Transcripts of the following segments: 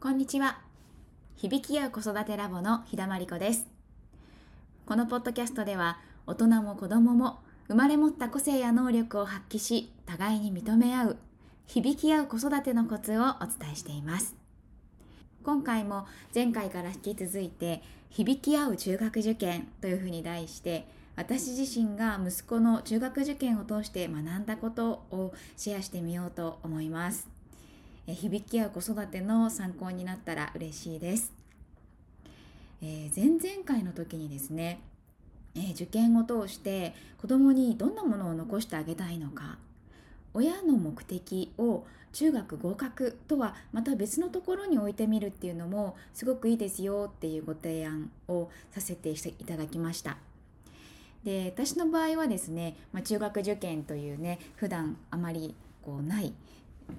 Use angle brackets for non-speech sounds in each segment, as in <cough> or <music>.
こんにちは。響き合う子育てラボの日田真理子です。このポッドキャストでは大人も子供も生まれ持った個性や能力を発揮し互いに認め合う響き合う子育てのコツをお伝えしています。今回も前回から引き続いて響き合う中学受験というふうに題して私自身が息子の中学受験を通して学んだことをシェアしてみようと思います。え響き合う子育ての参考になったら嬉しいです。えー、前々回の時にですね、えー、受験を通して子供にどんなものを残してあげたいのか親の目的を中学合格とはまた別のところに置いてみるっていうのもすごくいいですよっていうご提案をさせていただきました。で私の場合はですね、まあ、中学受験というね普段あまりこうない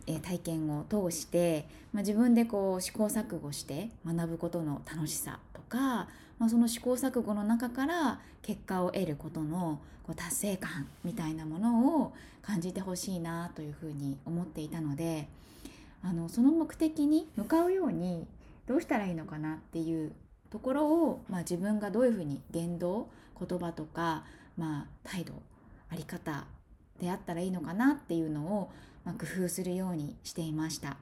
え体験を通して、まあ、自分でこう試行錯誤して学ぶことの楽しさとか、まあ、その試行錯誤の中から結果を得ることのこう達成感みたいなものを感じてほしいなというふうに思っていたのであのその目的に向かうようにどうしたらいいのかなっていうところを、まあ、自分がどういうふうに言動言葉とか、まあ、態度あり方であったらいいのかなっていうのをま工夫するようにしていました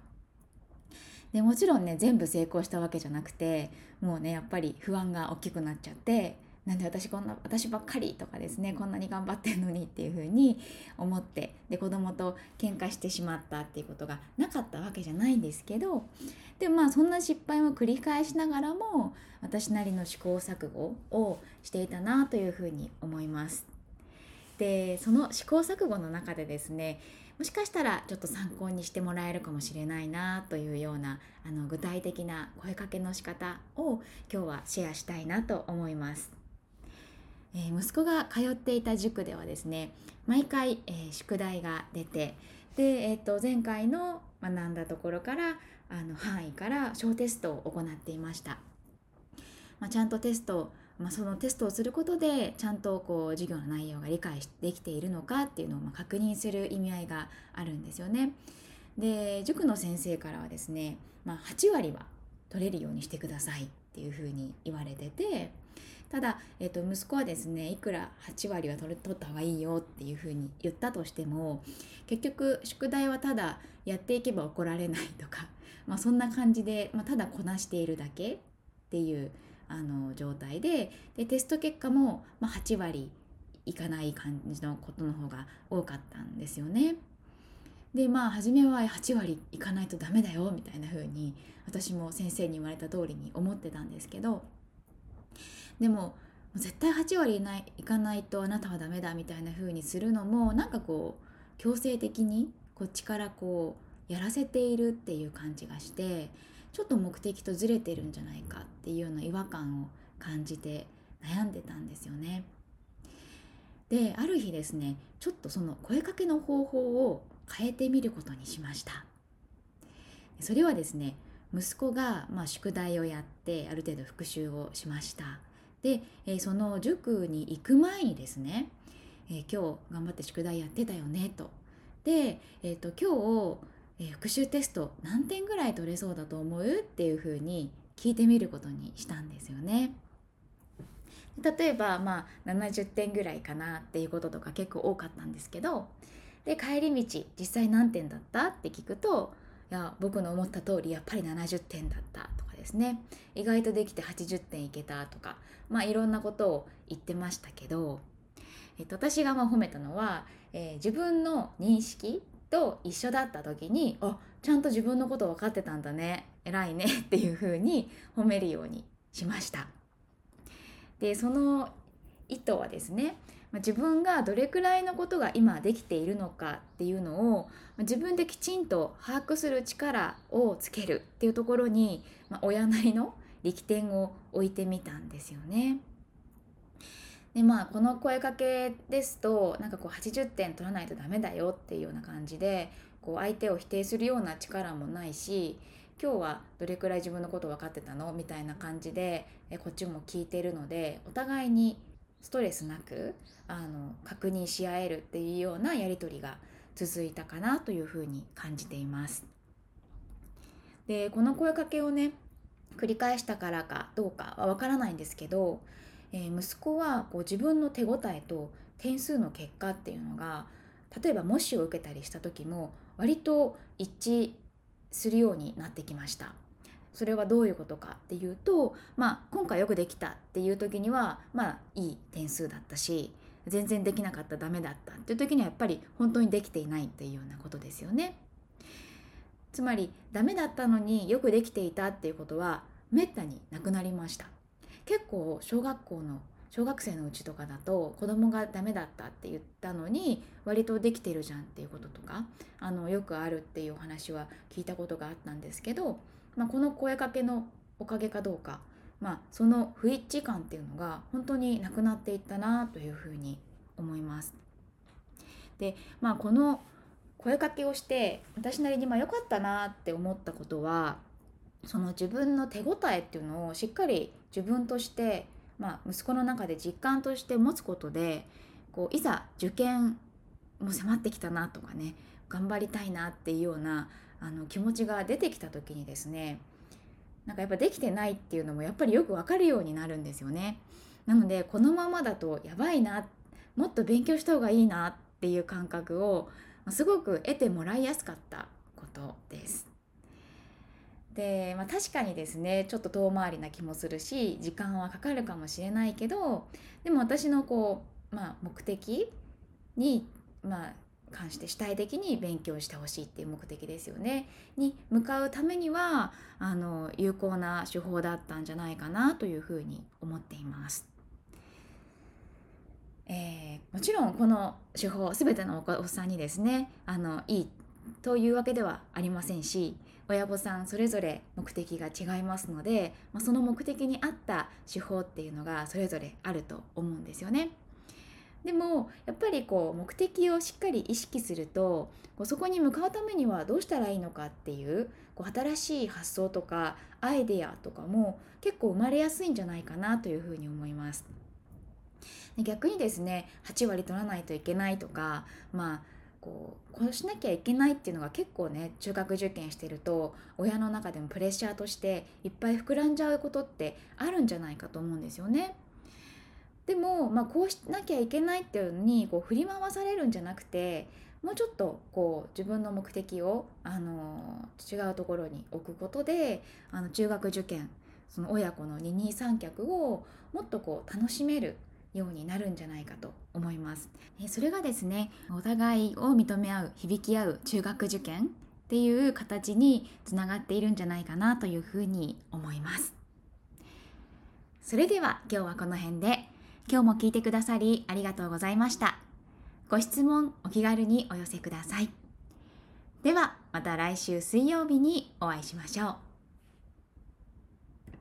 でもちろんね全部成功したわけじゃなくてもうねやっぱり不安が大きくなっちゃってなんで私こんな私ばっかりとかですねこんなに頑張ってんのにっていう風に思ってで子供と喧嘩してしまったっていうことがなかったわけじゃないんですけどでもまあそんな失敗も繰り返しながらも私なりの試行錯誤をしていたなというふうに思います。でその試行錯誤の中でですねもしかしたらちょっと参考にしてもらえるかもしれないなというようなあの具体的な声かけの仕方を今日はシェアしたいなと思います。えー、息子が通っていた塾ではですね毎回、えー、宿題が出てで、えー、と前回の学んだところからあの範囲から小テストを行っていました。まあ、ちゃんとテストまあ、そのテストをすることでちゃんとこう授業の内容が理解できているのかっていうのをま確認する意味合いがあるんですよね。で塾の先生からはですね、まあ、8割は取れるようにしてくださいっていうふうに言われててただ、えー、と息子はですねいくら8割は取取った方がいいよっていうふうに言ったとしても結局宿題はただやっていけば怒られないとか、まあ、そんな感じで、まあ、ただこなしているだけっていうあの状態ででテスト結果も、まあ、8割いかない感じのことの方が多かったんですよね。でまあ初めは8割いかないとダメだよみたいな風に私も先生に言われた通りに思ってたんですけどでも絶対8割いないいかないとあなたはダメだみたいな風にするのもなんかこう強制的にこっちからこうやらせているっていう感じがしてちょっと目的とずれてるんじゃないかっていうような違和感を感じて悩んでたんですよね。である日ですねちょっとその声かけの方法を変えてみることにしました。それはですね息子が、ま、宿題をやってある程度復習をしました。で、その塾に行く前にですね、え、今日頑張って宿題やってたよねと。で、えーと今日えー、復習テスト何点ぐらい取れそうだと思う？っていうふうに聞いてみることにしたんですよね。例えばまあ70点ぐらいかなっていうこととか結構多かったんですけどで帰り道実際何点だった？って聞くといや僕の思った通りやっぱり70点だったとかですね。意外とできて80点いけたとかまあいろんなことを言ってましたけど、えっと、私がまあ褒めたのは、えー、自分の認識と一緒だった時にあちゃんと自分のこと分かってたんだね偉いね <laughs> っていう風に褒めるようにしましたでその意図はですね自分がどれくらいのことが今できているのかっていうのを自分できちんと把握する力をつけるっていうところに、まあ、親なりの力点を置いてみたんですよね。でまあこの声かけですとなんかこう80点取らないとダメだよっていうような感じでこう相手を否定するような力もないし今日はどれくらい自分のこと分かってたの？みたいな感じでえこっちも聞いてるのでお互いにストレスなくあの確認し合えるっていうようなやり取りが続いたかなというふうに感じています。でこの声かけをね繰り返したからかどうかはわからないんですけど、えー、息子はこう自分の手応えと点数の結果っていうのが例えば模試を受けたりした時も割と一致するようになってきました。それはどういうことかっていうと、まあ、今回よくできたっていう時にはまあいい点数だったし全然できなかったダメだったっていう時にはやっぱり本当にできていないっていうようなことですよね。つまりダメだったのによくできていたっていうことはめったになくなりました。結構小学校の小学生のうちとかだと子供がダメだったって言ったのに割とできてるじゃんっていうこととかあのよくあるっていうお話は聞いたことがあったんですけどまあ、この声かけのおかげかどうか、まあ、その不一致感っていうのが本当になくなっていったなというふうに思います。でまあこの声かけをして私なりにま良かったなって思ったことはその自分の手応えっていうのをしっかり自分として、まあ、息子の中で実感として持つことでこういざ受験も迫ってきたなとかね頑張りたいなっていうようなあの気持ちが出てきた時にですねなんかやっぱできてないっていうのもやっぱりよくわかるようになるんですよね。なのでこのままだとやばいなもっと勉強した方がいいなっていう感覚をすごく得てもらいやすかったことです。で、まあ、確かにですねちょっと遠回りな気もするし時間はかかるかもしれないけどでも私のこう、まあ、目的に、まあ、関して主体的に勉強してほしいっていう目的ですよねに向かうためにはあの有効な手法だったんじゃないかなというふうに思っています。えー、もちろんこの手法全てのお子さんにですねあのいいというわけではありませんし親御さんそれぞれ目的が違いますので、まあ、その目的に合った手法っていうのがそれぞれあると思うんですよね。でもやっぱりこう目的をしっかり意識するとこうそこに向かうためにはどうしたらいいのかっていうこう新しい発想とかアイデアとかも結構生まれやすいんじゃないかなというふうに思います。逆にですね8割取らないといけないとかまあこうこうしなきゃいけないっていうのが結構ね中学受験してると親の中でもプレッシャーとしていっぱい膨らんじゃうことってあるんじゃないかと思うんですよね。でも、まあ、こうしなきゃいけないっていうのにこう振り回されるんじゃなくてもうちょっとこう自分の目的をあの違うところに置くことであの中学受験その親子の二人三脚をもっとこう楽しめるようになるんじゃないかと思いますそれがですねお互いを認め合う響き合う中学受験っていう形につながっているんじゃないかなというふうに思いますそれでは今日はこの辺で今日も聞いてくださりありがとうございました。ご質問お気軽にお寄せください。ではまた来週水曜日にお会いしましょう。